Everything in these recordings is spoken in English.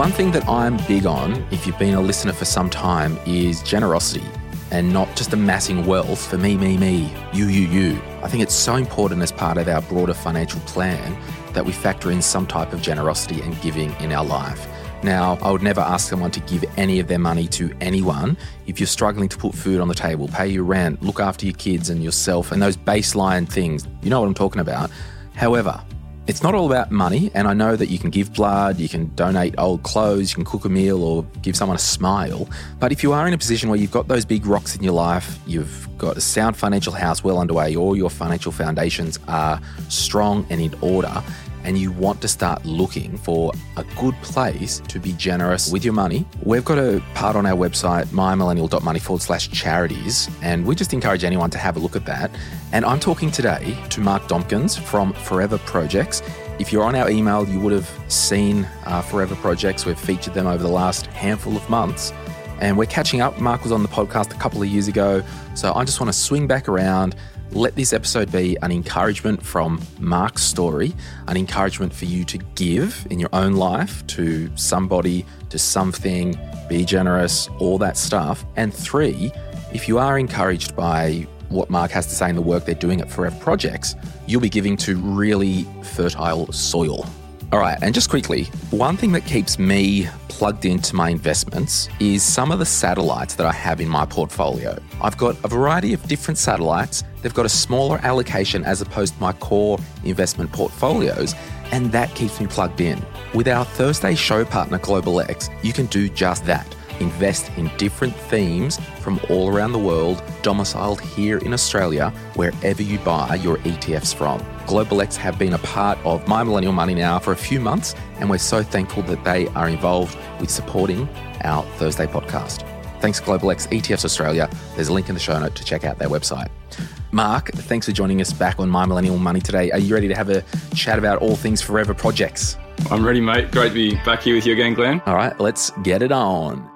One thing that I'm big on, if you've been a listener for some time, is generosity and not just amassing wealth for me, me, me, you, you, you. I think it's so important as part of our broader financial plan that we factor in some type of generosity and giving in our life. Now, I would never ask someone to give any of their money to anyone if you're struggling to put food on the table, pay your rent, look after your kids and yourself, and those baseline things. You know what I'm talking about. However, it's not all about money, and I know that you can give blood, you can donate old clothes, you can cook a meal, or give someone a smile. But if you are in a position where you've got those big rocks in your life, you've got a sound financial house well underway, or your financial foundations are strong and in order, and you want to start looking for a good place to be generous with your money, we've got a part on our website, mymillennial.money forward slash charities, and we just encourage anyone to have a look at that. And I'm talking today to Mark Dombkins from Forever Projects. If you're on our email, you would have seen uh, Forever Projects. We've featured them over the last handful of months. And we're catching up. Mark was on the podcast a couple of years ago. So I just want to swing back around let this episode be an encouragement from Mark's story, an encouragement for you to give in your own life to somebody, to something, be generous, all that stuff. And three, if you are encouraged by what Mark has to say in the work they're doing at Forever Projects, you'll be giving to really fertile soil. All right, and just quickly, one thing that keeps me plugged into my investments is some of the satellites that I have in my portfolio. I've got a variety of different satellites. They've got a smaller allocation as opposed to my core investment portfolios, and that keeps me plugged in. With our Thursday show partner, Global X, you can do just that invest in different themes from all around the world, domiciled here in Australia, wherever you buy your ETFs from. Global X have been a part of My Millennial Money now for a few months, and we're so thankful that they are involved with supporting our Thursday podcast. Thanks, Global X ETFs Australia. There's a link in the show note to check out their website. Mark, thanks for joining us back on My Millennial Money today. Are you ready to have a chat about all things Forever projects? I'm ready, mate. Great to be back here with you again, Glen. All right, let's get it on.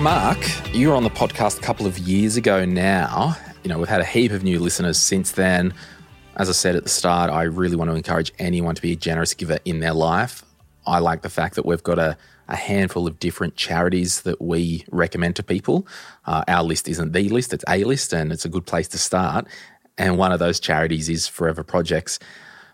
Mark, you were on the podcast a couple of years ago now. You know, we've had a heap of new listeners since then. As I said at the start, I really want to encourage anyone to be a generous giver in their life. I like the fact that we've got a, a handful of different charities that we recommend to people. Uh, our list isn't the list, it's a list, and it's a good place to start. And one of those charities is Forever Projects.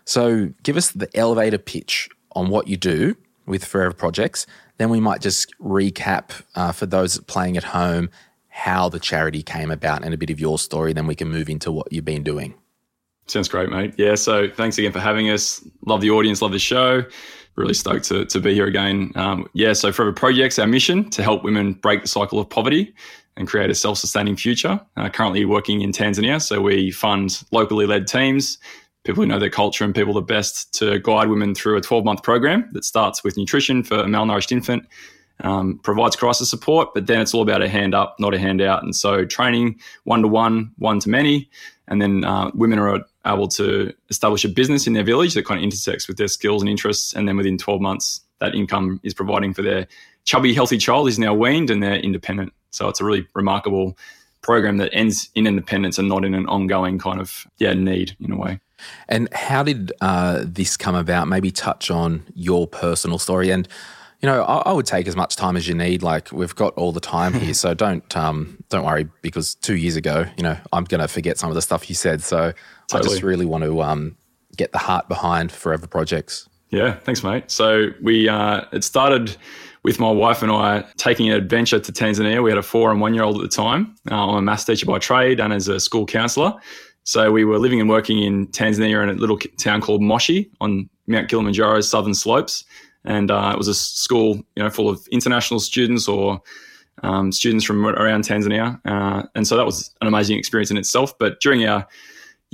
So give us the elevator pitch on what you do with Forever Projects then we might just recap uh, for those playing at home how the charity came about and a bit of your story. Then we can move into what you've been doing. Sounds great, mate. Yeah, so thanks again for having us. Love the audience, love the show. Really stoked to, to be here again. Um, yeah, so Forever Projects, our mission to help women break the cycle of poverty and create a self sustaining future. Uh, currently working in Tanzania, so we fund locally led teams people who know their culture and people the best to guide women through a 12 month program that starts with nutrition for a malnourished infant, um, provides crisis support, but then it's all about a hand up, not a hand out. And so training one to one, one to many, and then uh, women are able to establish a business in their village that kind of intersects with their skills and interests. And then within 12 months, that income is providing for their chubby, healthy child is now weaned and they're independent. So it's a really remarkable program that ends in independence and not in an ongoing kind of yeah need in a way. And how did uh, this come about? Maybe touch on your personal story. And you know, I, I, would take as much time as you need. Like we've got all the time here, so don't um, don't worry because two years ago, you know, I'm going to forget some of the stuff you said. So totally. I just really want to um, get the heart behind Forever Projects. Yeah, thanks, mate. So we uh, it started with my wife and I taking an adventure to Tanzania. We had a four and one year old at the time. Uh, I'm a maths teacher by trade and as a school counsellor So we were living and working in Tanzania in a little town called Moshi on Mount Kilimanjaro's southern slopes, and uh, it was a school you know full of international students or um, students from around Tanzania, uh, and so that was an amazing experience in itself. But during our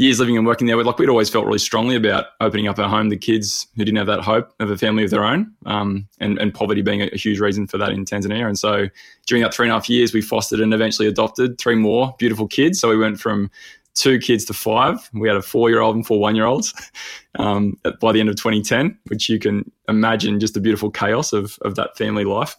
years living and working there, we like we'd always felt really strongly about opening up our home to kids who didn't have that hope of a family of their own, um, and, and poverty being a, a, huge reason for that in Tanzania. And so during that three and a half years, we fostered and eventually adopted three more beautiful kids. So we went from two kids to five. We had a four year old and four one year olds um, by the end of 2010, which you can imagine just the beautiful chaos of, of that family life.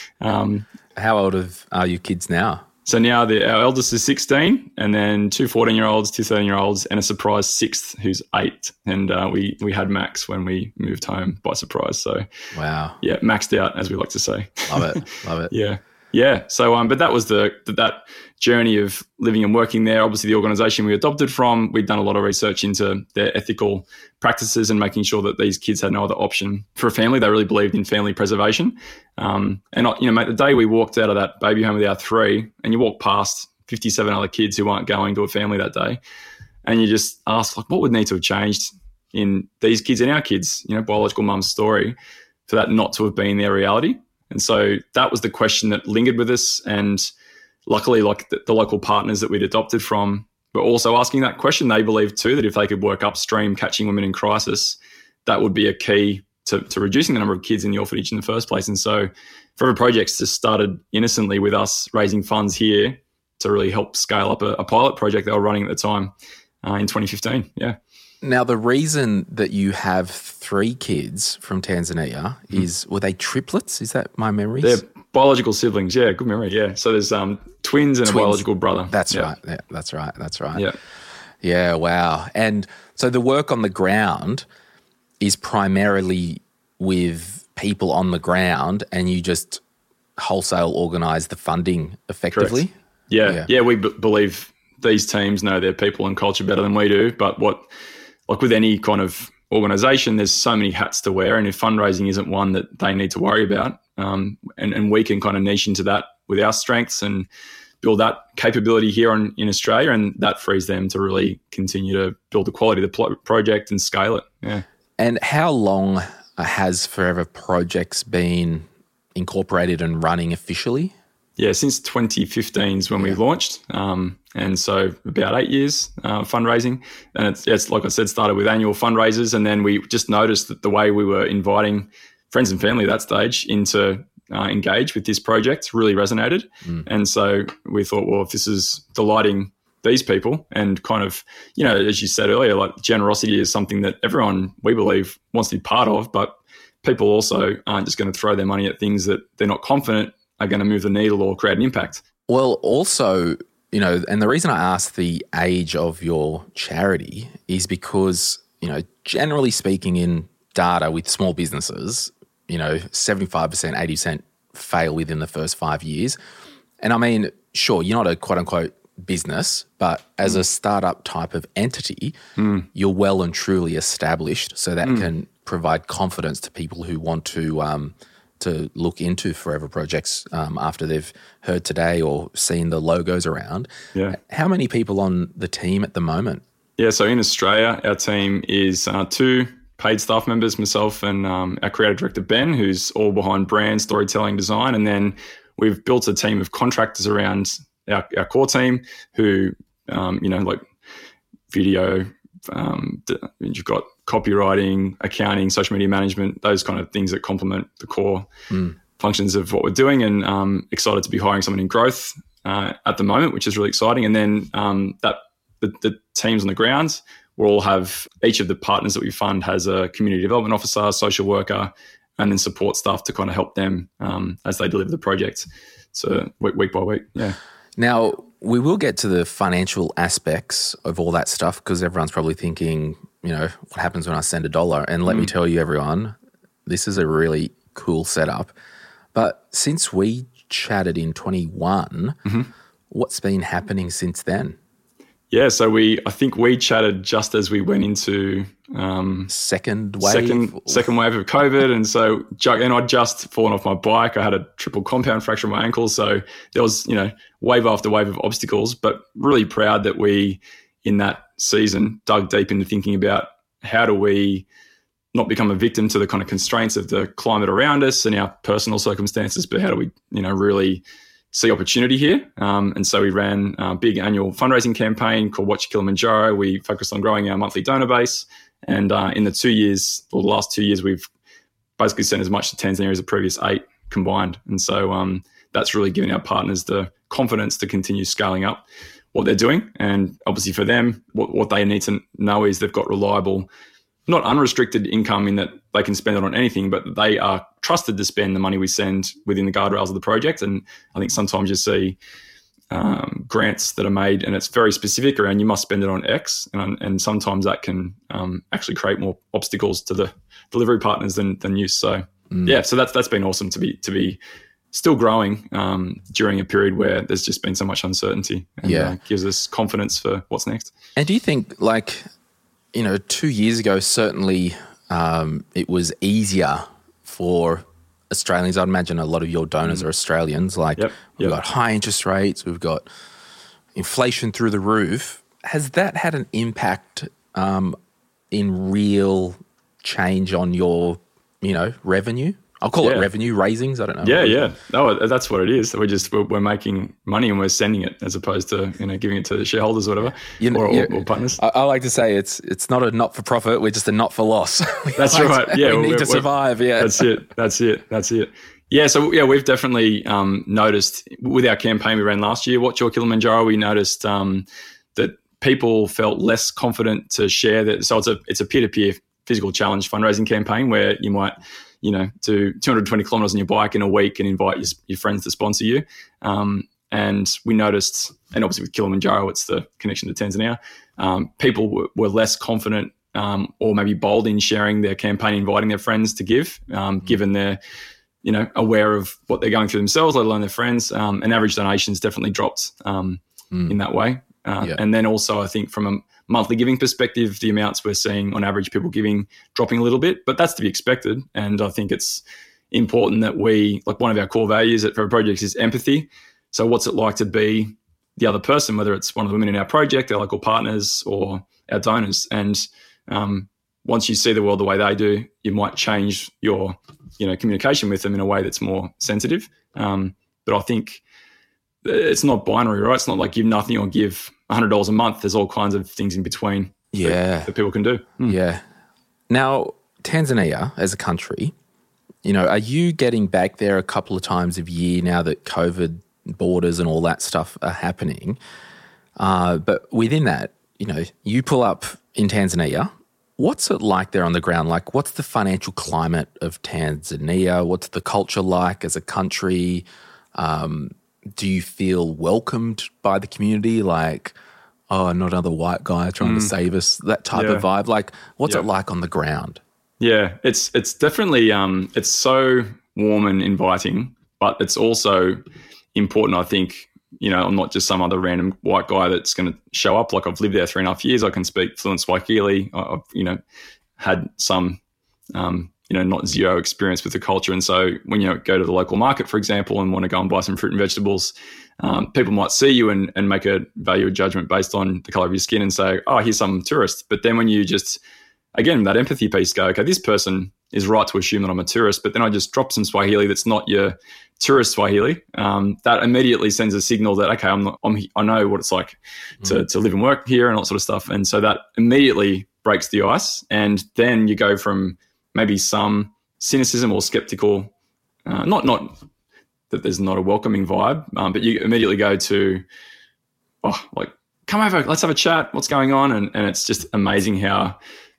um, How old are your kids now? So now the, our eldest is 16, and then two 14 year olds, two 13 year olds, and a surprise sixth who's eight. And uh, we we had Max when we moved home by surprise. So wow, yeah, maxed out as we like to say. Love it, love it. yeah. Yeah. So, um, but that was the that journey of living and working there. Obviously, the organisation we adopted from, we'd done a lot of research into their ethical practices and making sure that these kids had no other option for a family. They really believed in family preservation. Um, and you know, mate, the day we walked out of that baby home with our three, and you walk past fifty-seven other kids who aren't going to a family that day, and you just ask, like, what would need to have changed in these kids and our kids, you know, biological mum's story, for that not to have been their reality? And so that was the question that lingered with us. And luckily, like the, the, local partners that we'd adopted from were also asking that question. They believed too that if they could work upstream catching women in crisis, that would be a key to, to reducing the number of kids in the orphanage in the first place. And so Forever Projects just started innocently with us raising funds here to really help scale up a, a pilot project they were running at the time uh, in 2015. Yeah. Now, the reason that you have three kids from Tanzania mm. is were they triplets? Is that my memory? They're biological siblings. Yeah, good memory. Yeah. So there's um, twins and twins. a biological brother. That's yeah. right. Yeah, that's right. That's right. Yeah. Yeah. Wow. And so the work on the ground is primarily with people on the ground, and you just wholesale organize the funding effectively. Yeah, yeah. Yeah. We b- believe these teams know their people and culture better than we do, but what like with any kind of organization, there's so many hats to wear. And if fundraising isn't one that they need to worry about, um, and, and we can kind of niche into that with our strengths and build that capability here on, in Australia, and that frees them to really continue to build the quality of the project and scale it. Yeah. And how long has Forever Projects been incorporated and running officially? Yeah, since 2015 is when yeah. we launched. Um, and so about eight years uh, fundraising. And it's, it's, like I said, started with annual fundraisers. And then we just noticed that the way we were inviting friends and family at that stage into uh, engage with this project really resonated. Mm. And so we thought, well, if this is delighting these people and kind of, you know, as you said earlier, like generosity is something that everyone, we believe, wants to be part of, but people also aren't just going to throw their money at things that they're not confident are going to move the needle or create an impact. Well, also, you know, and the reason I asked the age of your charity is because, you know, generally speaking, in data with small businesses, you know, 75%, 80% fail within the first five years. And I mean, sure, you're not a quote unquote business, but as mm. a startup type of entity, mm. you're well and truly established. So that mm. can provide confidence to people who want to um, to look into Forever Projects um, after they've heard today or seen the logos around. Yeah. How many people on the team at the moment? Yeah, so in Australia, our team is uh, two paid staff members, myself and um, our creative director, Ben, who's all behind brand, storytelling, design. And then we've built a team of contractors around our, our core team who, um, you know, like video, um, you've got copywriting, accounting, social media management, those kind of things that complement the core mm. functions of what we're doing. And um, excited to be hiring someone in growth uh, at the moment, which is really exciting. And then um, that the, the, teams on the ground will all have each of the partners that we fund has a community development officer, social worker, and then support staff to kind of help them um, as they deliver the project. So week, week by week, yeah. Now, we will get to the financial aspects of all that stuff because everyone's probably thinking, you know, what happens when I send a dollar? And let mm. me tell you, everyone, this is a really cool setup. But since we chatted in 21, mm-hmm. what's been happening since then? Yeah, so we I think we chatted just as we went into um, second wave, second second wave of COVID, and so and I'd just fallen off my bike. I had a triple compound fracture in my ankle, so there was you know wave after wave of obstacles. But really proud that we in that season dug deep into thinking about how do we not become a victim to the kind of constraints of the climate around us and our personal circumstances, but how do we, you know, really see opportunity here? Um, and so we ran a big annual fundraising campaign called Watch Kilimanjaro. We focused on growing our monthly donor base, and uh, in the two years, or the last two years, we've basically sent as much to Tanzania as the previous eight combined. And so um, that's really given our partners the confidence to continue scaling up what they're doing. And obviously for them, what, what they need to know is they've got reliable not unrestricted income in that they can spend it on anything, but they are trusted to spend the money we send within the guardrails of the project. And I think sometimes you see um, grants that are made and it's very specific around you must spend it on X, and, and sometimes that can um, actually create more obstacles to the delivery partners than than use. So mm. yeah, so that's that's been awesome to be to be still growing um, during a period where there's just been so much uncertainty. And, yeah, uh, gives us confidence for what's next. And do you think like you know, two years ago, certainly um, it was easier for Australians. I'd imagine a lot of your donors mm. are Australians. Like yep, we've got high interest rates, we've got inflation through the roof. Has that had an impact um, in real change on your, you know, revenue? I'll call yeah. it revenue raisings. I don't know. Yeah, yeah. No, that's what it is. We're just we're, we're, making money and we're sending it as opposed to you know giving it to shareholders or whatever, you know, or, yeah. or, partners. I, I, like to say it's it's not a not for profit. We're just a not for loss. that's right. Yeah, we need to survive. Yeah, that's it. That's it. That's it. Yeah, so yeah, we've definitely um, noticed with our campaign we ran last year, Watch Your Kilimanjaro. We noticed um, that people felt less confident to share that. So it's a it's a peer to peer physical challenge fundraising campaign where you might you know, do 220 kilometers on your bike in a week and invite your, your friends to sponsor you. Um, and we noticed, and obviously with Kilimanjaro, it's the connection to Tanzania. Um, people were, were, less confident um, or maybe bold in sharing their campaign, inviting their friends to give, um, mm given they're, you know, aware of what they're going through themselves, let alone their friends. Um, and average donations definitely dropped um, mm. in that way. Uh, yeah. And then also, I think from a monthly giving perspective, the amounts we're seeing on average people giving dropping a little bit, but that's to be expected. And I think it's important that we, like one of our core values at Forever Projects is empathy. So, what's it like to be the other person, whether it's one of the women in our project, our local partners, or our donors? And um, once you see the world the way they do, you might change your, you know, communication with them in a way that's more sensitive. Um, but I think it's not binary, right? It's not like give nothing or give $100 a month. There's all kinds of things in between yeah. that, that people can do. Mm. Yeah. Now, Tanzania as a country, you know, are you getting back there a couple of times a year now that COVID borders and all that stuff are happening? Uh, but within that, you know, you pull up in Tanzania. What's it like there on the ground? Like, what's the financial climate of Tanzania? What's the culture like as a country? Um, do you feel welcomed by the community? Like, oh, not another white guy trying mm. to save us. That type yeah. of vibe. Like, what's yeah. it like on the ground? Yeah, it's it's definitely um, it's so warm and inviting, but it's also important. I think you know I'm not just some other random white guy that's going to show up. Like I've lived there three and a half years. I can speak fluent Swahili. I've you know had some um, you know, not zero experience with the culture. And so when you go to the local market, for example, and want to go and buy some fruit and vegetables, um, people might see you and, and make a value judgment based on the color of your skin and say, oh, here's some tourist. But then when you just, again, that empathy piece go, okay, this person is right to assume that I'm a tourist, but then I just drop some Swahili that's not your tourist Swahili, um, that immediately sends a signal that, okay, I'm, not, I'm i know what it's like to, mm. to live and work here and all that sort of stuff. And so that immediately breaks the ice. And then you go from, maybe some cynicism or skeptical. Uh, not not that there's not a welcoming vibe, um, but you immediately go to, oh, like come over, let's have a chat. What's going on? And and it's just amazing how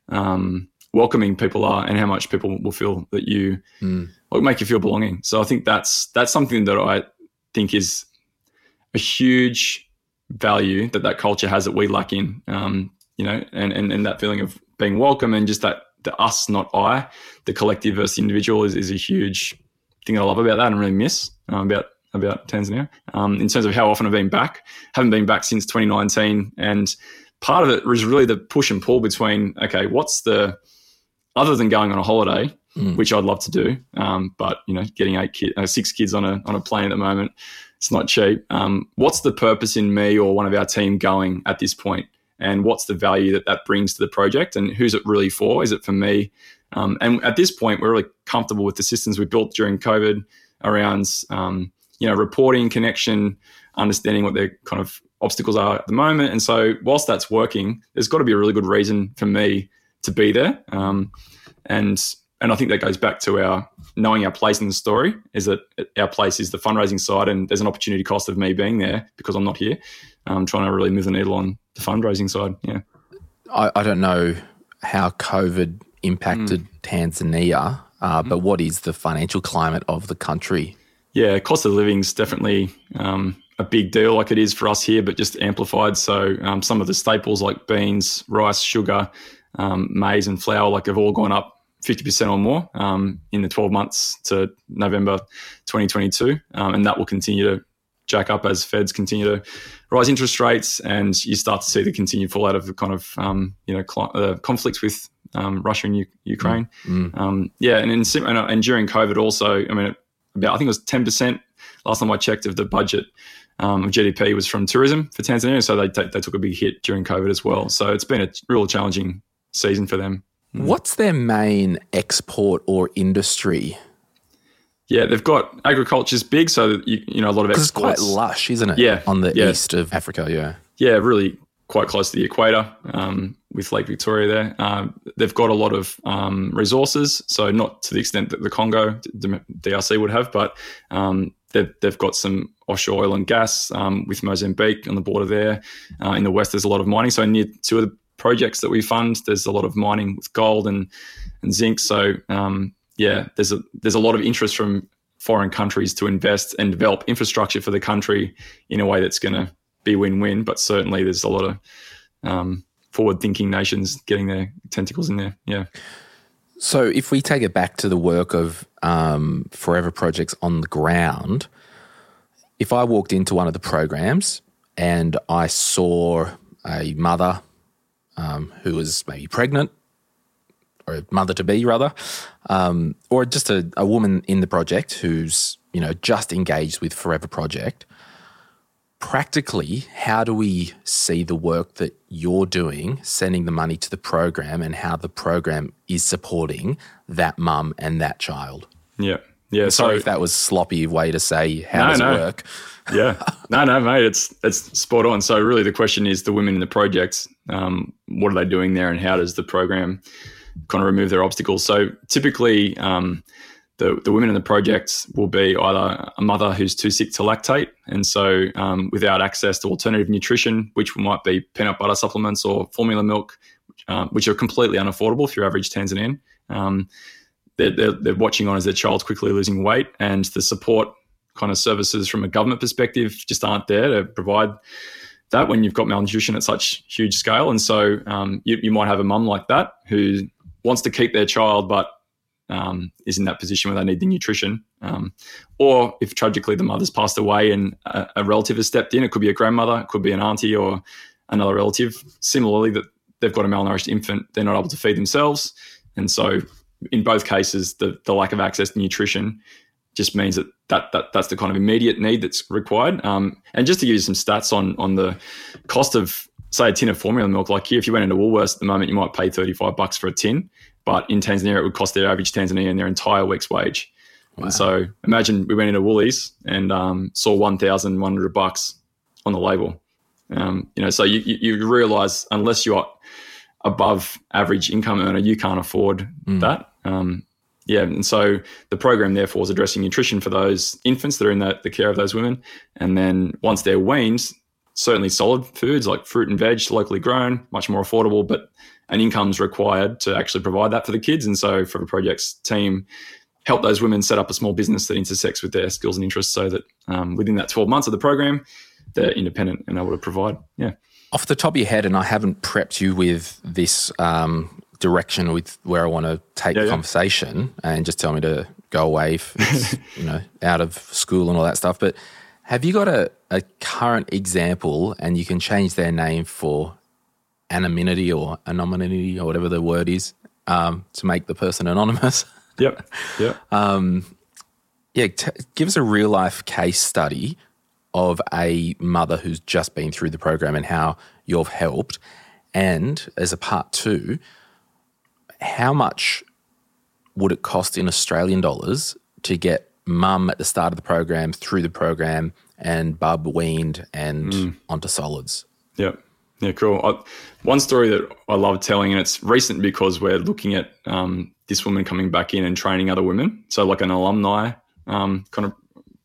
um, welcoming people are and how much people will feel that you mm. will make you feel belonging. So I think that's that's something that I think is a huge value that that culture has that we lack in. Um, you know, and, and and that feeling of being welcome and just that the us, not I, the collective versus the individual is, is a huge thing I love about that and really miss um, about about Tanzania. Um, in terms of how often I've been back, haven't been back since 2019, and part of it was really the push and pull between okay, what's the other than going on a holiday, mm. which I'd love to do, um, but you know, getting eight kids, uh, six kids on a on a plane at the moment, it's not cheap. Um, what's the purpose in me or one of our team going at this point? And what's the value that that brings to the project and who's it really for? Is it for me? Um, and at this point, we're really comfortable with the systems we built during COVID around, um, you know, reporting, connection, understanding what their kind of obstacles are at the moment. And so, whilst that's working, there's got to be a really good reason for me to be there. Um, and and I think that goes back to our knowing our place in the story is that our place is the fundraising side, and there's an opportunity cost of me being there because I'm not here. I'm trying to really move the needle on the fundraising side. Yeah, I, I don't know how COVID impacted mm. Tanzania, uh, mm. but what is the financial climate of the country? Yeah, cost of living is definitely um, a big deal, like it is for us here, but just amplified. So um, some of the staples like beans, rice, sugar, um, maize, and flour, like have all gone up 50% or more um, in the 12 months to November 2022. Um, and that will continue to jack up as feds continue to rise interest rates and you start to see the continued fallout of the kind of, um, you know, cl- uh, conflicts with um, Russia and U- Ukraine. Mm. mm. Um, yeah. And, in, and, and, during COVID also, I mean, about, I think it was 10% last time I checked of the budget um, of GDP was from tourism for Tanzania. So they, they took a big hit during COVID as well. So it's been a real challenging season for them. Mm. What's their main export or industry? Yeah, they've got agriculture's big, so you, you know a lot of exports. It's quite lush, isn't it? Yeah, on the yeah. east of Africa. Yeah, yeah, really quite close to the equator um, with Lake Victoria. There, um, they've got a lot of um, resources, so not to the extent that the Congo DRC would have, but um, they've, they've got some offshore oil and gas um, with Mozambique on the border there. Uh, in the west, there's a lot of mining. So near two of the projects that we fund. There's a lot of mining with gold and and zinc. So um, yeah, there's a there's a lot of interest from foreign countries to invest and develop infrastructure for the country in a way that's going to be win-win. But certainly, there's a lot of um, forward-thinking nations getting their tentacles in there. Yeah. So if we take it back to the work of um, Forever Projects on the ground, if I walked into one of the programs and I saw a mother um, who was maybe pregnant or mother to be rather, um, or just a, a woman in the project who's you know just engaged with Forever Project. Practically, how do we see the work that you're doing, sending the money to the program, and how the program is supporting that mum and that child? Yeah, yeah. Sorry so, if that was sloppy way to say how no, does no. it work. yeah, no, no, mate, it's it's spot on. So really, the question is the women in the project. Um, what are they doing there, and how does the program kind of remove their obstacles? So typically, um, the the women in the project will be either a mother who's too sick to lactate, and so um, without access to alternative nutrition, which might be peanut butter supplements or formula milk, uh, which are completely unaffordable for your average Tanzanian. Um, they're, they're, they're watching on as their child's quickly losing weight, and the support kind of services from a government perspective just aren't there to provide that when you've got malnutrition at such huge scale. And so um, you, you, might have a mum like that who wants to keep their child, but um, is in that position where they need the nutrition. Um, or if tragically the mother's passed away and a, a, relative has stepped in, it could be a grandmother, it could be an auntie or another relative. Similarly, that they've got a malnourished infant, they're not able to feed themselves. And so in both cases, the, the lack of access to nutrition just means that, that, that that's the kind of immediate need that's required. Um, and just to give you some stats on on the cost of say a tin of formula milk, like here, if you went into Woolworths at the moment, you might pay 35 bucks for a tin, but in Tanzania, it would cost their average Tanzanian their entire week's wage. Wow. And so imagine we went into Woolies and um, saw 1,100 bucks on the label. Um, you know, so you, you, you realize unless you're above average income earner, you can't afford mm. that. Um, yeah, and so the program therefore is addressing nutrition for those infants that are in the, the care of those women, and then once they're weaned, certainly solid foods like fruit and veg, locally grown, much more affordable, but an income's required to actually provide that for the kids. And so for the project's team, help those women set up a small business that intersects with their skills and interests, so that um, within that 12 months of the program, they're independent and able to provide. Yeah. Off the top of your head, and I haven't prepped you with this um, direction with where I want to take yeah, the conversation and just tell me to go away if it's, you know, out of school and all that stuff. But have you got a, a current example and you can change their name for anonymity or anonymity or whatever the word is um, to make the person anonymous? Yep. Yep. um, yeah. T- give us a real life case study of a mother who's just been through the program and how you've helped And as a part two, how much would it cost in Australian dollars to get mum at the start of the program, through the program, and bub weaned and mm. onto solids? Yep. Yeah, cool. I, one story that I love telling, and it's recent because we're looking at um, this woman coming back in and training other women. So, like an alumni um, kind of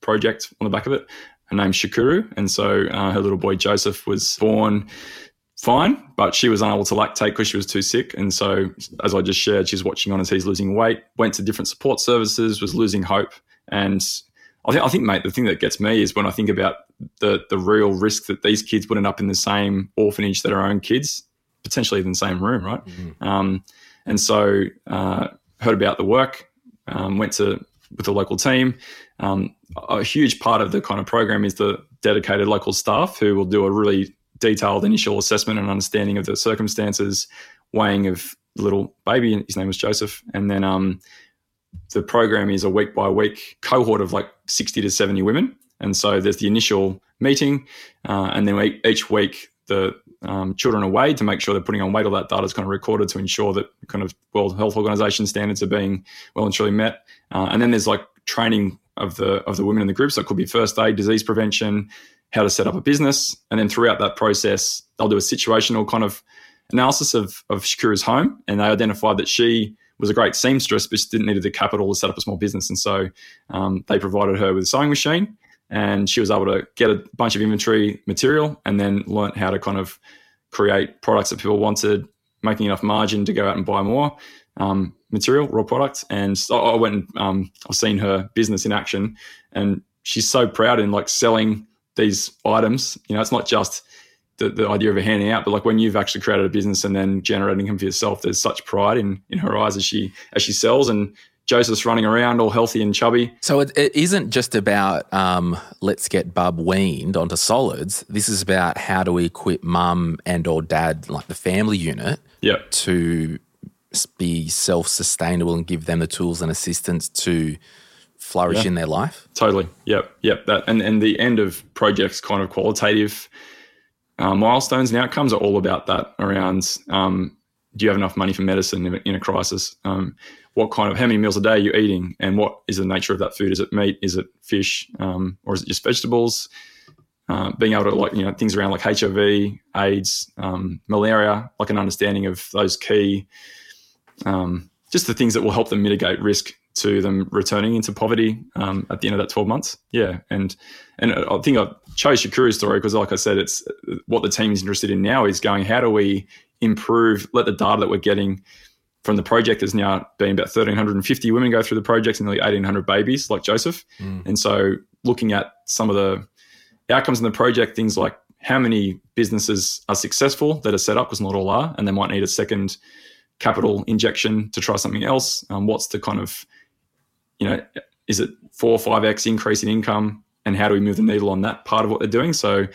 project on the back of it. Her name's Shakuru. And so uh, her little boy Joseph was born fine, but she was unable to lactate because she was too sick. And so, as I just shared, she's watching on as he's losing weight, went to different support services, was losing hope. And I think, I think, mate, the thing that gets me is when I think about the the real risk that these kids would end up in the same orphanage that our own kids, potentially in the same room, right? Mm-hmm. Um, and so, uh, heard about the work, um, went to with the local team. Um, a huge part of the kind of program is the dedicated local staff who will do a really detailed initial assessment and understanding of the circumstances, weighing of the little baby. His name was Joseph, and then um, the program is a week by week cohort of like sixty to seventy women, and so there's the initial meeting, uh, and then each week the um, children away to make sure they're putting on weight. All that data is kind of recorded to ensure that kind of World Health Organization standards are being well and truly met. Uh, and then there's like training of the of the women in the group. So it could be first aid, disease prevention, how to set up a business, and then throughout that process, they'll do a situational kind of analysis of of Shakuru's home, and they identified that she was a great seamstress, but she didn't need the capital to set up a small business, and so um, they provided her with a sewing machine, and she was able to get a bunch of inventory material, and then learn how to kind of create products that people wanted, making enough margin to go out and buy more um, material, raw products. And so I went and um, I've seen her business in action, and she's so proud in like selling these items. You know, it's not just the, the idea of a handing out, but like when you've actually created a business and then generating income for yourself, there's such pride in in her eyes as she as she sells and. Joseph's running around all healthy and chubby. So it, it isn't just about um, let's get bub weaned onto solids. This is about how do we equip mum and or dad, like the family unit, yep. to be self sustainable and give them the tools and assistance to flourish yeah. in their life. Totally. Yep. Yep. That and and the end of projects kind of qualitative uh, milestones and outcomes are all about that. Around um, do you have enough money for medicine in a, in a crisis? Um, what kind of how many meals a day are you eating, and what is the nature of that food? Is it meat? Is it fish? Um, or is it just vegetables? Uh, being able to like you know things around like HIV, AIDS, um, malaria, like an understanding of those key um, just the things that will help them mitigate risk to them returning into poverty um, at the end of that 12 months. Yeah. And and I think I chose Shakuru's story because, like I said, it's what the team is interested in now is going, how do we improve, let the data that we're getting from the project is now being about 1,350 women go through the project and nearly 1,800 babies like Joseph. Mm. And so looking at some of the outcomes in the project, things like how many businesses are successful that are set up, because not all are, and they might need a second capital injection to try something else? Um, what's the kind of, you know, is it four or five X increase in income? And how do we move the needle on that part of what they're doing? So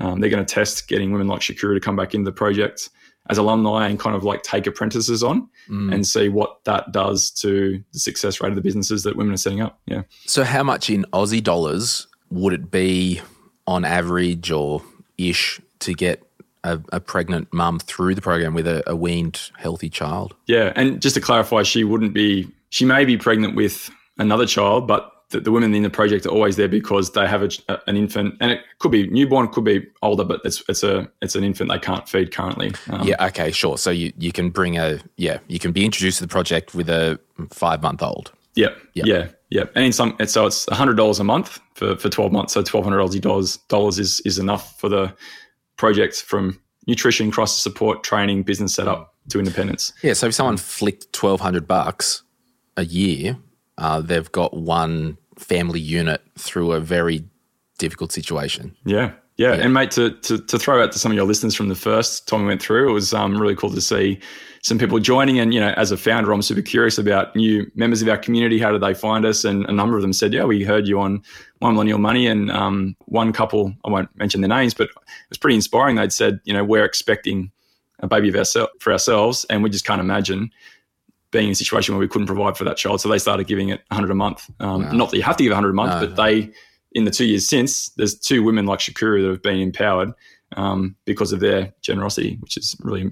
um, they're going to test getting women like Shakuru to come back into the project as alumni and kind of like take apprentices on mm. and see what that does to the success rate of the businesses that women are setting up. Yeah. So, how much in Aussie dollars would it be on average or ish to get a, a pregnant mum through the program with a, a weaned healthy child. Yeah, and just to clarify, she wouldn't be. She may be pregnant with another child, but the, the, women in the project are always there because they have a, a, an infant, and it could be newborn, could be older, but it's it's a it's an infant they can't feed currently. Um, yeah. Okay. Sure. So you you can bring a yeah you can be introduced to the project with a five month old. Yeah. Yep. Yeah. Yeah. And in some, so it's hundred dollars a month for, for twelve months. So twelve hundred Aussie dollars dollars is is enough for the project from nutrition, crisis support, training, business setup to independence. Yeah. So if someone flicked twelve hundred bucks a year, uh, they've got one family unit through a very difficult situation. Yeah. Yeah. yeah. And mate, to, to to throw out to some of your listeners from the first time we went through, it was um, really cool to see some people joining. And, you know, as a founder, I'm super curious about new members of our community. How did they find us? And a number of them said, yeah, we heard you on One Millennial Money. And um, one couple, I won't mention their names, but it was pretty inspiring. They'd said, you know, we're expecting a baby of ourse- for ourselves and we just can't imagine being in a situation where we couldn't provide for that child. So they started giving it 100 a month. Um, wow. Not that you have to give 100 a month, no, but they, in the two years since, there's two women like Shakuru that have been empowered um, because of their generosity, which is really,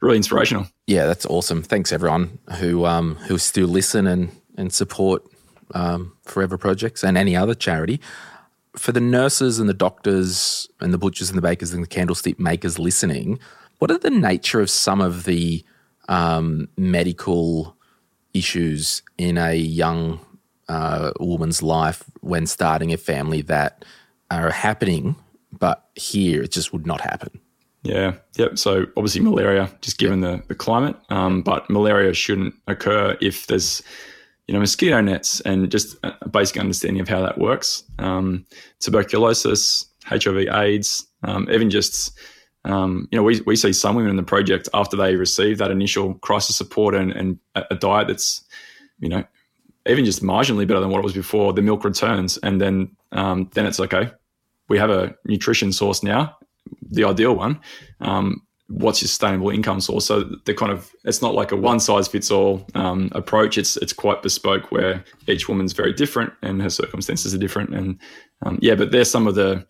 really inspirational. Yeah, that's awesome. Thanks everyone who um, who still listen and and support um, Forever Projects and any other charity. For the nurses and the doctors and the butchers and the bakers and the candlestick makers listening, what are the nature of some of the um, medical issues in a young uh, woman's life when starting a family that are happening, but here it just would not happen? Yeah, yep. So obviously malaria, just given the, the climate, um, but malaria shouldn't occur if there's you know, mosquito nets and just a basic understanding of how that works. Um, tuberculosis, HIV, AIDS, um, even just, um, you know, we, we see some women in the project after they receive that initial crisis support and, and a diet that's, you know, even just marginally better than what it was before, the milk returns. And then, um, then it's okay. We have a nutrition source now, the ideal one. Um, what's your sustainable income source. So they're kind of it's not like a one size fits all um, approach. It's it's quite bespoke where each woman's very different and her circumstances are different. And um, yeah, but there's some of the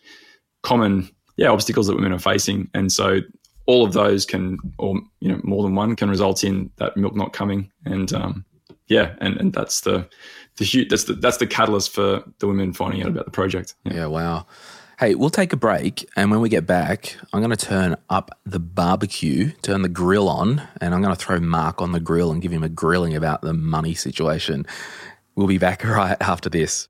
common yeah obstacles that women are facing, and so all of those can or you know more than one can result in that milk not coming. And um, yeah, and and that's the the huge that's the that's the catalyst for the women finding out about the project. Yeah, yeah wow. Hey, we'll take a break. And when we get back, I'm going to turn up the barbecue, turn the grill on, and I'm going to throw Mark on the grill and give him a grilling about the money situation. We'll be back right after this.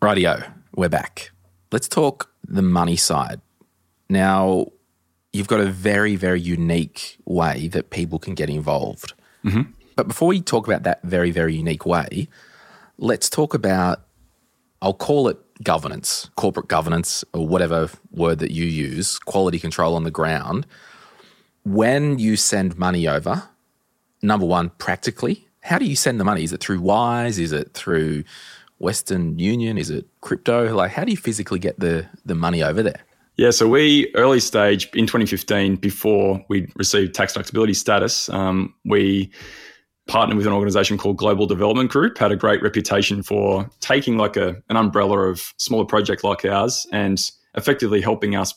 Rightio, we're back. Let's talk the money side. Now, you've got a very, very unique way that people can get involved. Mm-hmm. But before we talk about that very, very unique way, let's talk about, I'll call it governance, corporate governance, or whatever word that you use, quality control on the ground. When you send money over, number one, practically, how do you send the money? Is it through Wise? Is it through Western Union? Is it crypto? Like, how do you physically get the the money over there? Yeah, so we early stage in 2015, before we received tax deductibility status, um, we partnered with an organization called Global Development Group. Had a great reputation for taking like a an umbrella of smaller project like ours and effectively helping us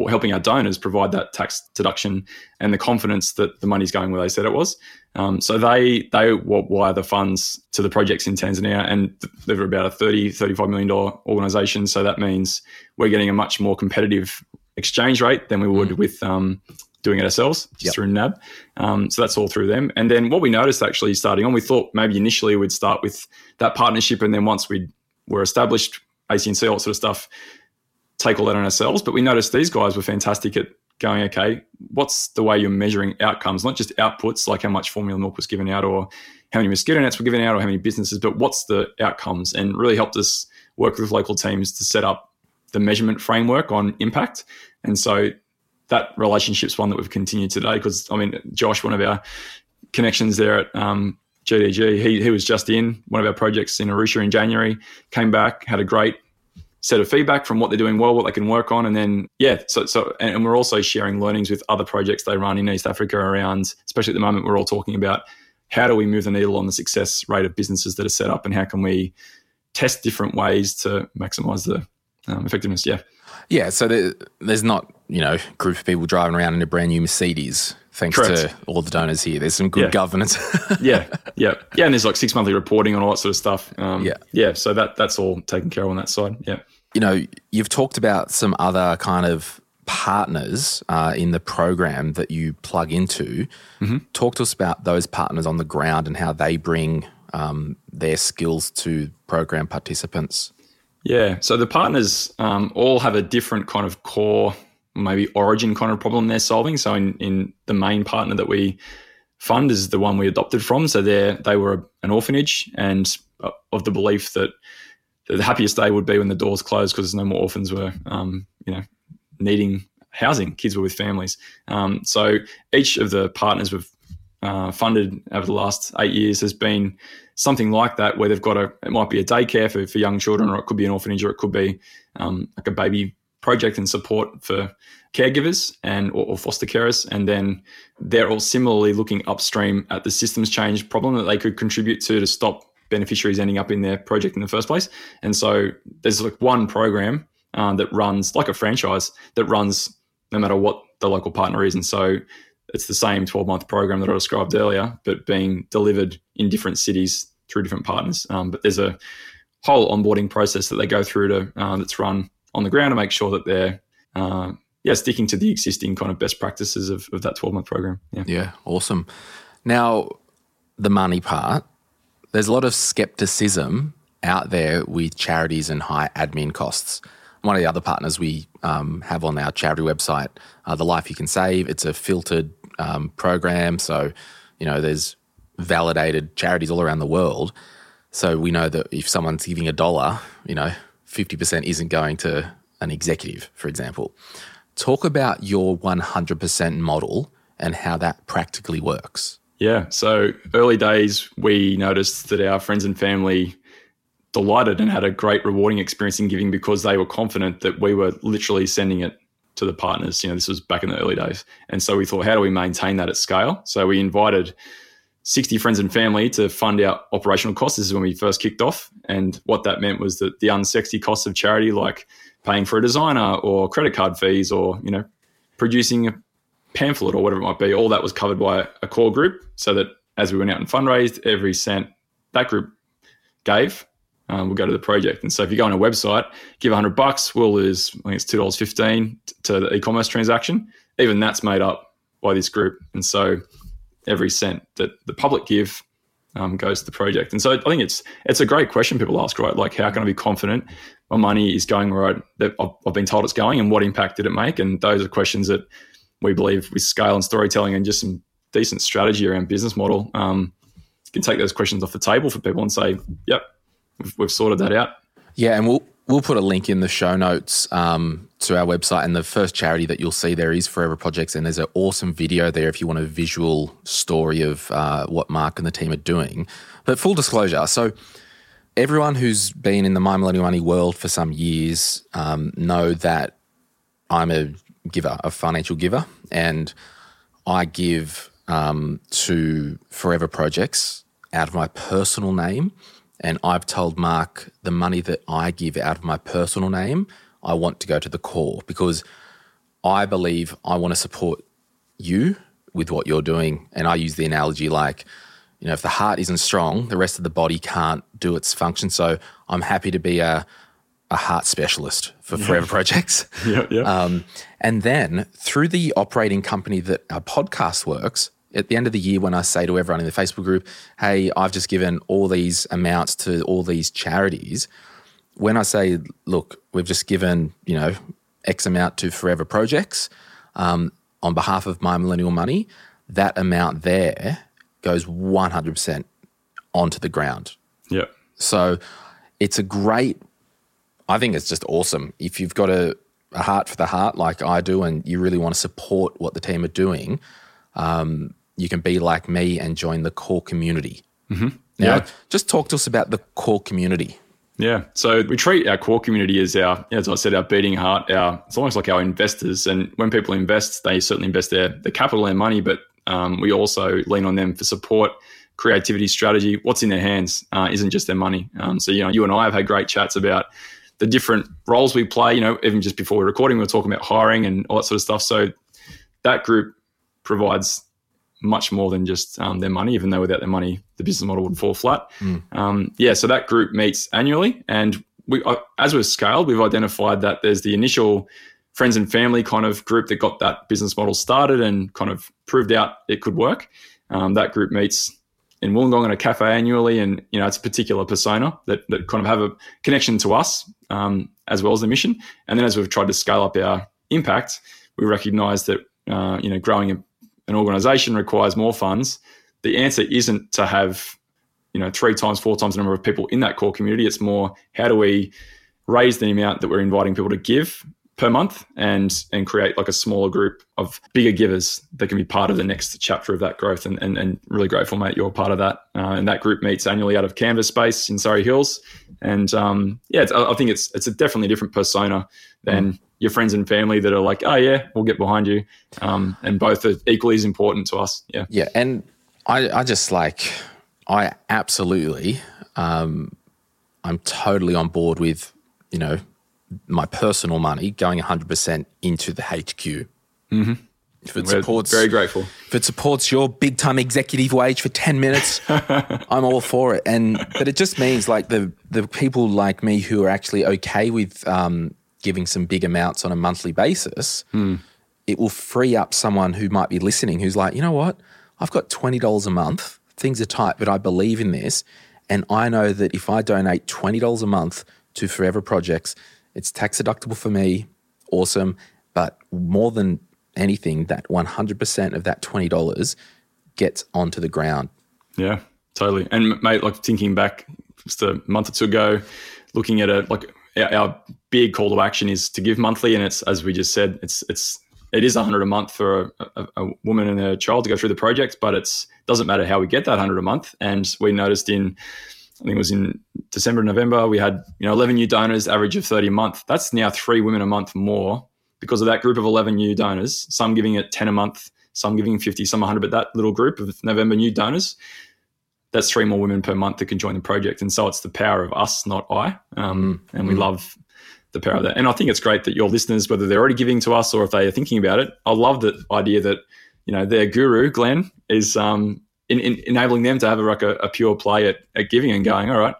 or helping our donors provide that tax deduction and the confidence that the money's going where they said it was. Um, so they they wire the funds to the projects in Tanzania, and they're about a 30 35 million dollar organization. So that means we're getting a much more competitive exchange rate than we would mm. with um, doing it ourselves just yep. through NAB. Um, so that's all through them. And then what we noticed actually starting on, we thought maybe initially we'd start with that partnership, and then once we were established, ACNC, all that sort of stuff, take all that on ourselves. But we noticed these guys were fantastic at going, okay, what's the way you're measuring outcomes, not just outputs, like how much formula milk was given out or how many mosquito nets were given out or how many businesses, but what's the outcomes and really helped us work with local teams to set up the measurement framework on impact. And so that relationship's one that we've continued today because, I mean, Josh, one of our connections there at um, GDG, he, he was just in one of our projects in Arusha in January, came back, had a great set of feedback from what they're doing well, what they can work on, and then yeah. So so and we're also sharing learnings with other projects they run in East Africa around. Especially at the moment, we're all talking about how do we move the needle on the success rate of businesses that are set up, and how can we test different ways to maximize the um, effectiveness. Yeah. Yeah. So there, there's not you know group of people driving around in a brand new Mercedes. Thanks Correct. to all the donors here. There's some good yeah. governance. yeah, yeah, yeah. And there's like six monthly reporting on all that sort of stuff. Um, yeah, yeah. So that that's all taken care of on that side. Yeah. You know, you've talked about some other kind of partners uh, in the program that you plug into. Mm-hmm. Talk to us about those partners on the ground and how they bring um, their skills to program participants. Yeah, so the partners um, all have a different kind of core, maybe origin kind of problem they're solving. So in, in the main partner that we fund is the one we adopted from. So they they were an orphanage and uh, of the belief that the happiest day would be when the doors closed because there's no more orphans were, um, you know, needing housing. Kids were with families. Um, so each of the partners we've uh, funded over the last eight years has been something like that, where they've got a it might be a daycare for, for young children, or it could be an orphanage, or it could be um, like a baby project and support for caregivers and or, or, foster carers, and then they're all similarly looking upstream at the systems change problem that they could contribute to to stop beneficiaries ending up in their project in the first place. And so there's like one program um, that runs like a franchise that runs no matter what the local partner is, and so it's the same 12 month program that I described earlier, but being delivered in different cities through different partners. Um, but there's a whole onboarding process that they go through to uh, that's run on the ground to make sure that they're uh, yeah sticking to the existing kind of best practices of, of that 12 month program. Yeah. yeah, awesome. Now the money part, there's a lot of skepticism out there with charities and high admin costs. One of the other partners we um, have on our charity website, uh, The Life You Can Save, it's a filtered um, program. So, you know, there's validated charities all around the world. So we know that if someone's giving a dollar, you know, 50% isn't going to an executive, for example. Talk about your 100% model and how that practically works. Yeah. So early days, we noticed that our friends and family delighted and had a great rewarding experience in giving because they were confident that we were literally sending it to the partners. You know, this was back in the early days. And so we thought, how do we maintain that at scale? So we invited 60 friends and family to fund our operational costs. This is when we first kicked off. And what that meant was that the unsexy costs of charity, like paying for a designer or credit card fees or, you know, producing a pamphlet or whatever it might be, all that was covered by a core group so that as we went out and fundraised, every cent that group gave um, will go to the project. And so if you go on a website, give 100 bucks, we'll lose, I think it's $2.15 to the e-commerce transaction. Even that's made up by this group. And so every cent that the public give um, goes to the project. And so I think it's it's a great question people ask, right? Like, how can I be confident my money is going right that I've, I've been told it's going, and what impact did it make? And those are questions that we believe with scale and storytelling and just some decent strategy around business model, um, you can take those questions off the table for people and say, "Yep, we've, we've sorted that out. Yeah, and we'll we'll put a link in the show notes um, to our website. And the first charity that you'll see there is Forever Projects, and there's an awesome video there if you want a visual story of uh, what Mark and the team are doing. But full disclosure, so everyone who's been in the My Millennial Money world for some years um, know that I'm a giver, a financial giver, and I give um, to Forever Projects out of my personal name. And I've told Mark the money that I give out of my personal name, I want to go to the core because I believe I want to support you with what you're doing. And I use the analogy like, you know, if the heart isn't strong, the rest of the body can't do its function. So I'm happy to be a, a heart specialist for. Forever Projects. yeah, yeah. Um, and then through the operating company that our podcast works, at the end of the year when I say to everyone in the Facebook group, hey, I've just given all these amounts to all these charities, when I say, look, we've just given, you know, X amount to Forever Projects um, on behalf of My Millennial Money, that amount there goes 100% onto the ground. Yeah. So it's a great, I think it's just awesome. If you've got a, a heart for the heart like I do and you really want to support what the team are doing, um, you can be like me and join the core community. Mm-hmm. Now, yeah. just talk to us about the core community. Yeah. So we treat our core community as our, as I said, our beating heart. Our it's almost like our investors. And when people invest, they certainly invest their their capital and money, but um, we also lean on them for support, creativity, strategy. What's in their hands uh, isn't just their money. Um, so you know, you and I have had great chats about the different roles we play. You know, even just before we're recording, we were talking about hiring and all that sort of stuff. So that group provides much more than just um, their money, even though without their money, the business model would fall flat. Mm. Um, yeah, so that group meets annually, and we, uh, as we've scaled, we've identified that there's the initial friends and family kind of group that got that business model started and kind of proved out it could work. Um, that group meets in Wollongong in a cafe annually, and you know it's a particular persona that that kind of have a connection to us um, as well as the mission. And then as we've tried to scale up our impact, we recognise that uh, you know growing a an organization requires more funds, the answer isn't to have you know three times, four times the number of people in that core community. It's more how do we raise the amount that we're inviting people to give per month and and create like a smaller group of bigger givers that can be part of the next chapter of that growth. And and, and really grateful mate you're part of that. Uh, and that group meets annually out of canvas space in Surry Hills. And um, yeah i think it's it's a definitely different persona than mm your friends and family that are like, oh yeah, we'll get behind you, um, and both are equally as important to us. Yeah, yeah, and I, I just like, I absolutely, um, I'm totally on board with, you know, my personal money going 100 percent into the HQ. Mm-hmm. If it We're supports, very grateful. If it supports your big time executive wage for ten minutes, I'm all for it. And but it just means like the the people like me who are actually okay with um, giving some big amounts on a monthly basis, hmm. it will free up someone who might be listening who's like, you know what? I've got $20 a month. Things are tight, but I believe in this. And I know that if I donate $20 a month to Forever Projects, it's tax deductible for me. Awesome. But more than anything, that 100% of that $20 gets onto the ground. Yeah, totally. And mate, like thinking back just a month or two ago, looking at it, like our big call to action is to give monthly, and it's as we just said, it's it's it is a hundred a month for a, a, a, woman and a child to go through the project, but it's doesn't matter how we get that hundred a month. And we noticed in I think it was in December, November, we had you know 11 new donors, average of 30 a month. That's now three women a month more because of that group of 11 new donors. Some giving it 10 a month, some giving 50, some 100. But that little group of November new donors that's three more women per month that can join the project. And so it's the power of us, not I. Um, mm. And we love the power of that. And I think it's great that your listeners, whether they're already giving to us or if they are thinking about it, I love the idea that, you know, their guru, Glen, is um, in, in enabling them to have a, like a, a, pure play at, at giving and going, all right,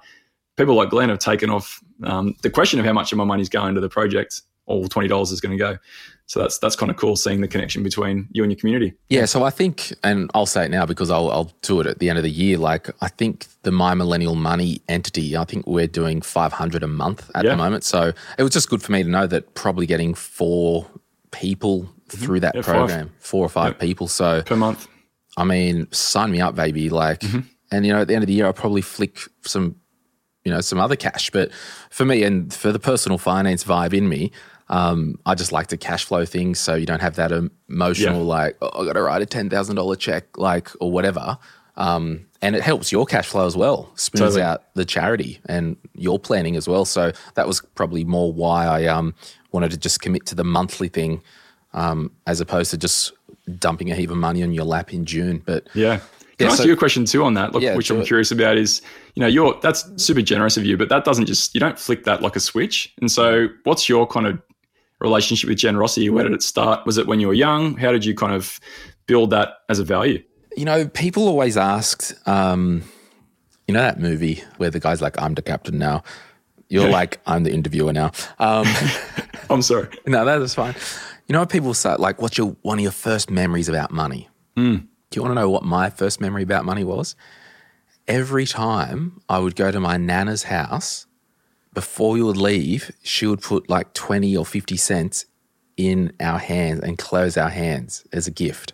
people like Glen have taken off um, the question of how much of my money is going to the project, all $20 is going to go. So that's that's kind of cool seeing the connection between you and your community. Yeah, so I think, and I'll say it now because I'll, I'll do it at the end of the year. Like I think the My Millennial Money entity, I think we're doing five hundred a month at yeah. the moment. So it was just good for me to know that probably getting four people mm-hmm. through that yeah, program, five. four or five people, so per month. I mean, sign me up, baby. Like, mm-hmm. and you know, at the end of the year, I'll probably flick some you know some other cash but for me and for the personal finance vibe in me um, I just like to cash flow things so you don't have that emotional yeah. like oh, I got to write a ten thousand dollar check like or whatever. Um, and it helps your cash flow as well, smooths totally. out the charity and your planning as well. So that was probably more why I um, wanted to just commit to the monthly thing um, as opposed to just dumping a heap of money on your lap in June. But yeah. Can yeah, I ask so, you a question too on that? Look, yeah, which I'm it. curious about is, you know, you're that's super generous of you, but that doesn't just you don't flick that like a switch. And so, what's your kind of relationship with generosity? Where did it start? Was it when you were young? How did you kind of build that as a value? You know, people always asked, um, you know, that movie where the guy's like, I'm the captain now. You're yeah. like, I'm the interviewer now. Um, I'm sorry. No, that is fine. You know, what people say, like, what's your one of your first memories about money? Mm. Do you want to know what my first memory about money was? Every time I would go to my nana's house before we would leave, she would put like 20 or 50 cents in our hands and close our hands as a gift.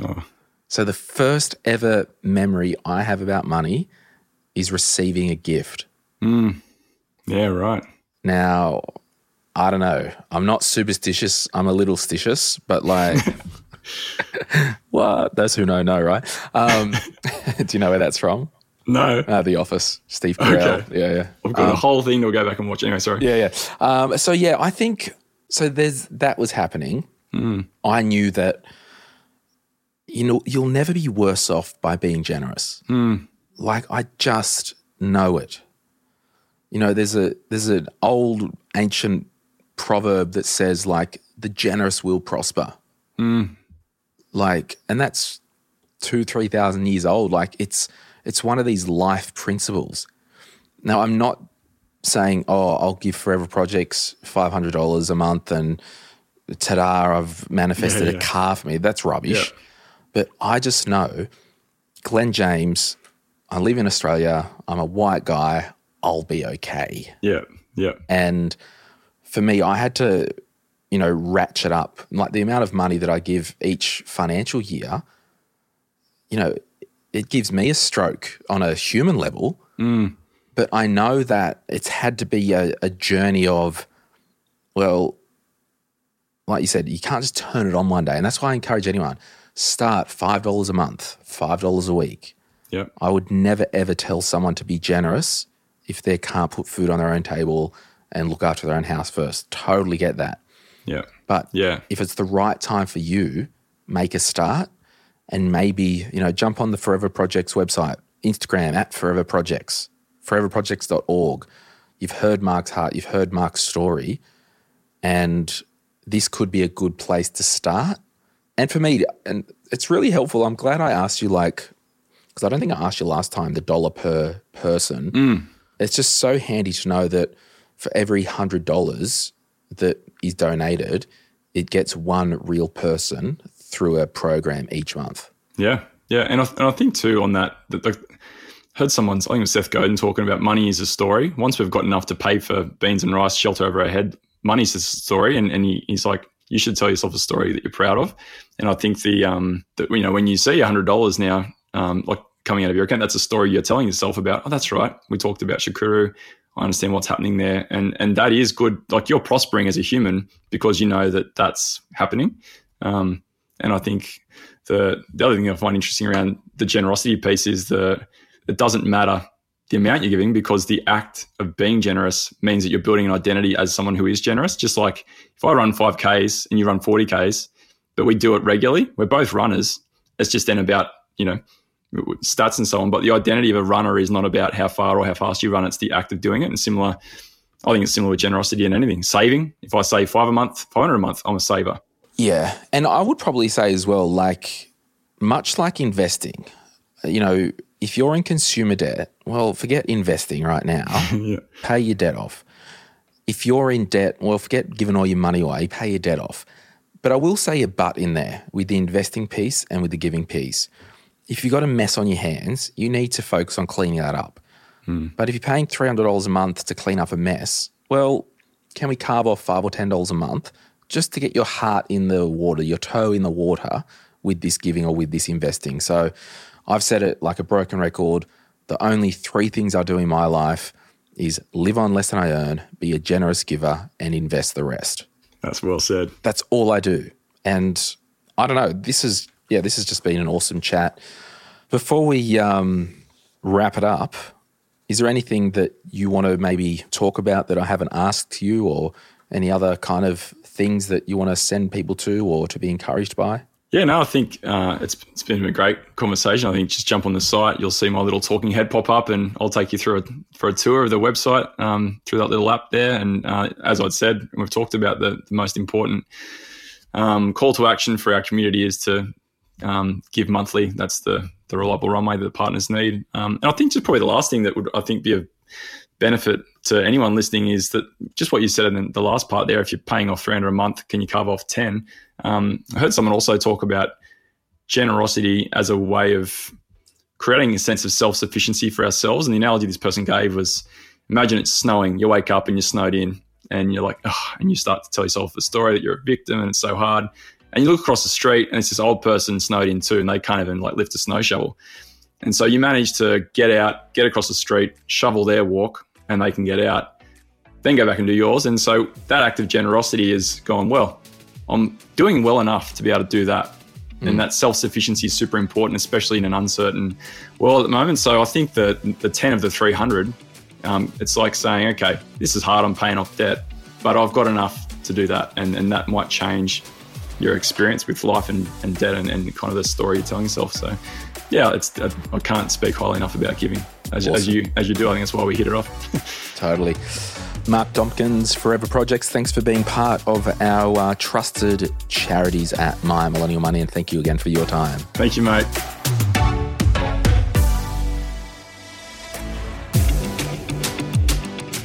Oh. So the first ever memory I have about money is receiving a gift. Mm. Yeah, right. Now, I don't know. I'm not superstitious. I'm a little stitious, but like, what? Those who know know, right? Um, do you know where that's from? No. Uh, the Office, Steve Carell. Okay. Yeah, yeah. I've got Um, a whole thing to go back and watch. Anyway, sorry. Yeah, yeah. Um, so yeah, I think so. There's that was happening. I knew that you know you'll never be worse off by being generous. Like I just know it. You know, there's a there's an old ancient proverb that says like the generous will prosper. Mm. Like, and that's two three thousand years old. Like it's it's one of these life principles. Now I'm not saying, oh, I'll give Forever Projects $500 a month and ta-da, I've manifested Yeah, a car for me. That's rubbish. Yeah. But I just know Glen James, I live in Australia, I'm a white guy, I'll be okay. Yeah. Yeah. And for me, I had to, you know, ratchet up like the amount of money that I give each financial year, you know, it gives me a stroke on a human level. Mm. But I know that it's had to be a, a journey of, well, like you said, you can't just turn it on one day. And that's why I encourage anyone start $5 a month, $5 a week. Yeah. I would never ever tell someone to be generous if they can't put food on their own table and look after their own house first. Totally get that. Yeah. But Yeah. if it's the right time for you, make a start and maybe, you know, jump on the Forever Projects website, Instagram at Forever Projects, foreverprojects.org. You've heard Mark's heart, you've heard Mark's story, and this could be a good place to start. And for me, and it's really helpful. I'm glad I asked you, like, because I don't think I asked you last time the dollar per person. Mm. It's just so handy to know that for every hundred dollars that is donated, it gets one real person through a program each month. Yeah, yeah, and I, and I think too on that that the, heard someone, I think it was Seth Godin talking about money is a story. Once we've got enough to pay for beans and rice, shelter over our head, money's a story, and and he, he's like, you should tell yourself a story that you're proud of. And I think the um that you know when you see hundred dollars now, um like coming out of your account, that's a story you're telling yourself about. Oh, that's right. We talked about Shakuru. I understand what's happening there, and and that is good. Like you're prospering as a human because you know that that's happening. Um, and I think the the other thing I find interesting around the generosity piece is that it doesn't matter the amount you're giving because the act of being generous means that you're building an identity as someone who is generous. Just like if I run 5Ks and you run 40Ks, but we do it regularly, we're both runners. It's just then about, you know, stats and so on. But the identity of a runner is not about how far or how fast you run, it's the act of doing it. And similar, I think it's similar with generosity and anything. Saving, if I save five a month, 500 a month, I'm a saver. Yeah. And I would probably say as well, like, much like investing, you know, if you're in consumer debt, well, forget investing right now, pay your debt off. If you're in debt, well, forget giving all your money away, pay your debt off. But I will say a but in there with the investing piece and with the giving piece. If you've got a mess on your hands, you need to focus on cleaning that up. Hmm. But if you're paying $300 a month to clean up a mess, well, can we carve off five or $10 a month just to get your heart in the water, your toe in the water with this giving or with this investing? So I've said it like a broken record. The only three things I do in my life is live on less than I earn, be a generous giver, and invest the rest. That's well said. That's all I do. And I don't know, this is, yeah, this has just been an awesome chat. Before we um, wrap it up, is there anything that you want to maybe talk about that I haven't asked you or any other kind of things that you want to send people to or to be encouraged by? Yeah, no, I think uh, it's it's been a great conversation. I think just jump on the site, you'll see my little talking head pop up, and I'll take you through a, for a tour of the website um, through that little app there. And uh, as I'd said, we've talked about the, the most important um, call to action for our community is to um, give monthly. That's the the reliable runway that the partners need. Um, and I think just probably the last thing that would I think be a benefit to anyone listening is that just what you said in the last part there. If you're paying off 300 a month, can you carve off 10? Um, I heard someone also talk about generosity as a way of creating a sense of self sufficiency for ourselves. And the analogy this person gave was imagine it's snowing, you wake up and you're snowed in, and you're like, oh, and you start to tell yourself the story that you're a victim and it's so hard. And you look across the street and it's this old person snowed in too, and they can't even like lift a snow shovel. And so you manage to get out, get across the street, shovel their walk, and they can get out, then go back and do yours. And so that act of generosity is going, well, I'm doing well enough to be able to do that. And that self sufficiency is super important, especially in an uncertain world at the moment. So I think that the 10 of the 300, um, it's like saying, okay, this is hard, I'm paying off debt, but I've got enough to do that. And, and that might change your experience with life and, and debt and, and kind of the story you're telling yourself. So yeah, it's I can't speak highly enough about giving as, awesome. as you as you do. I think that's why we hit it off. totally. Mark Dombkins, Forever Projects, thanks for being part of our uh, trusted charities at My Millennial Money, and thank you again for your time. Thank you, mate.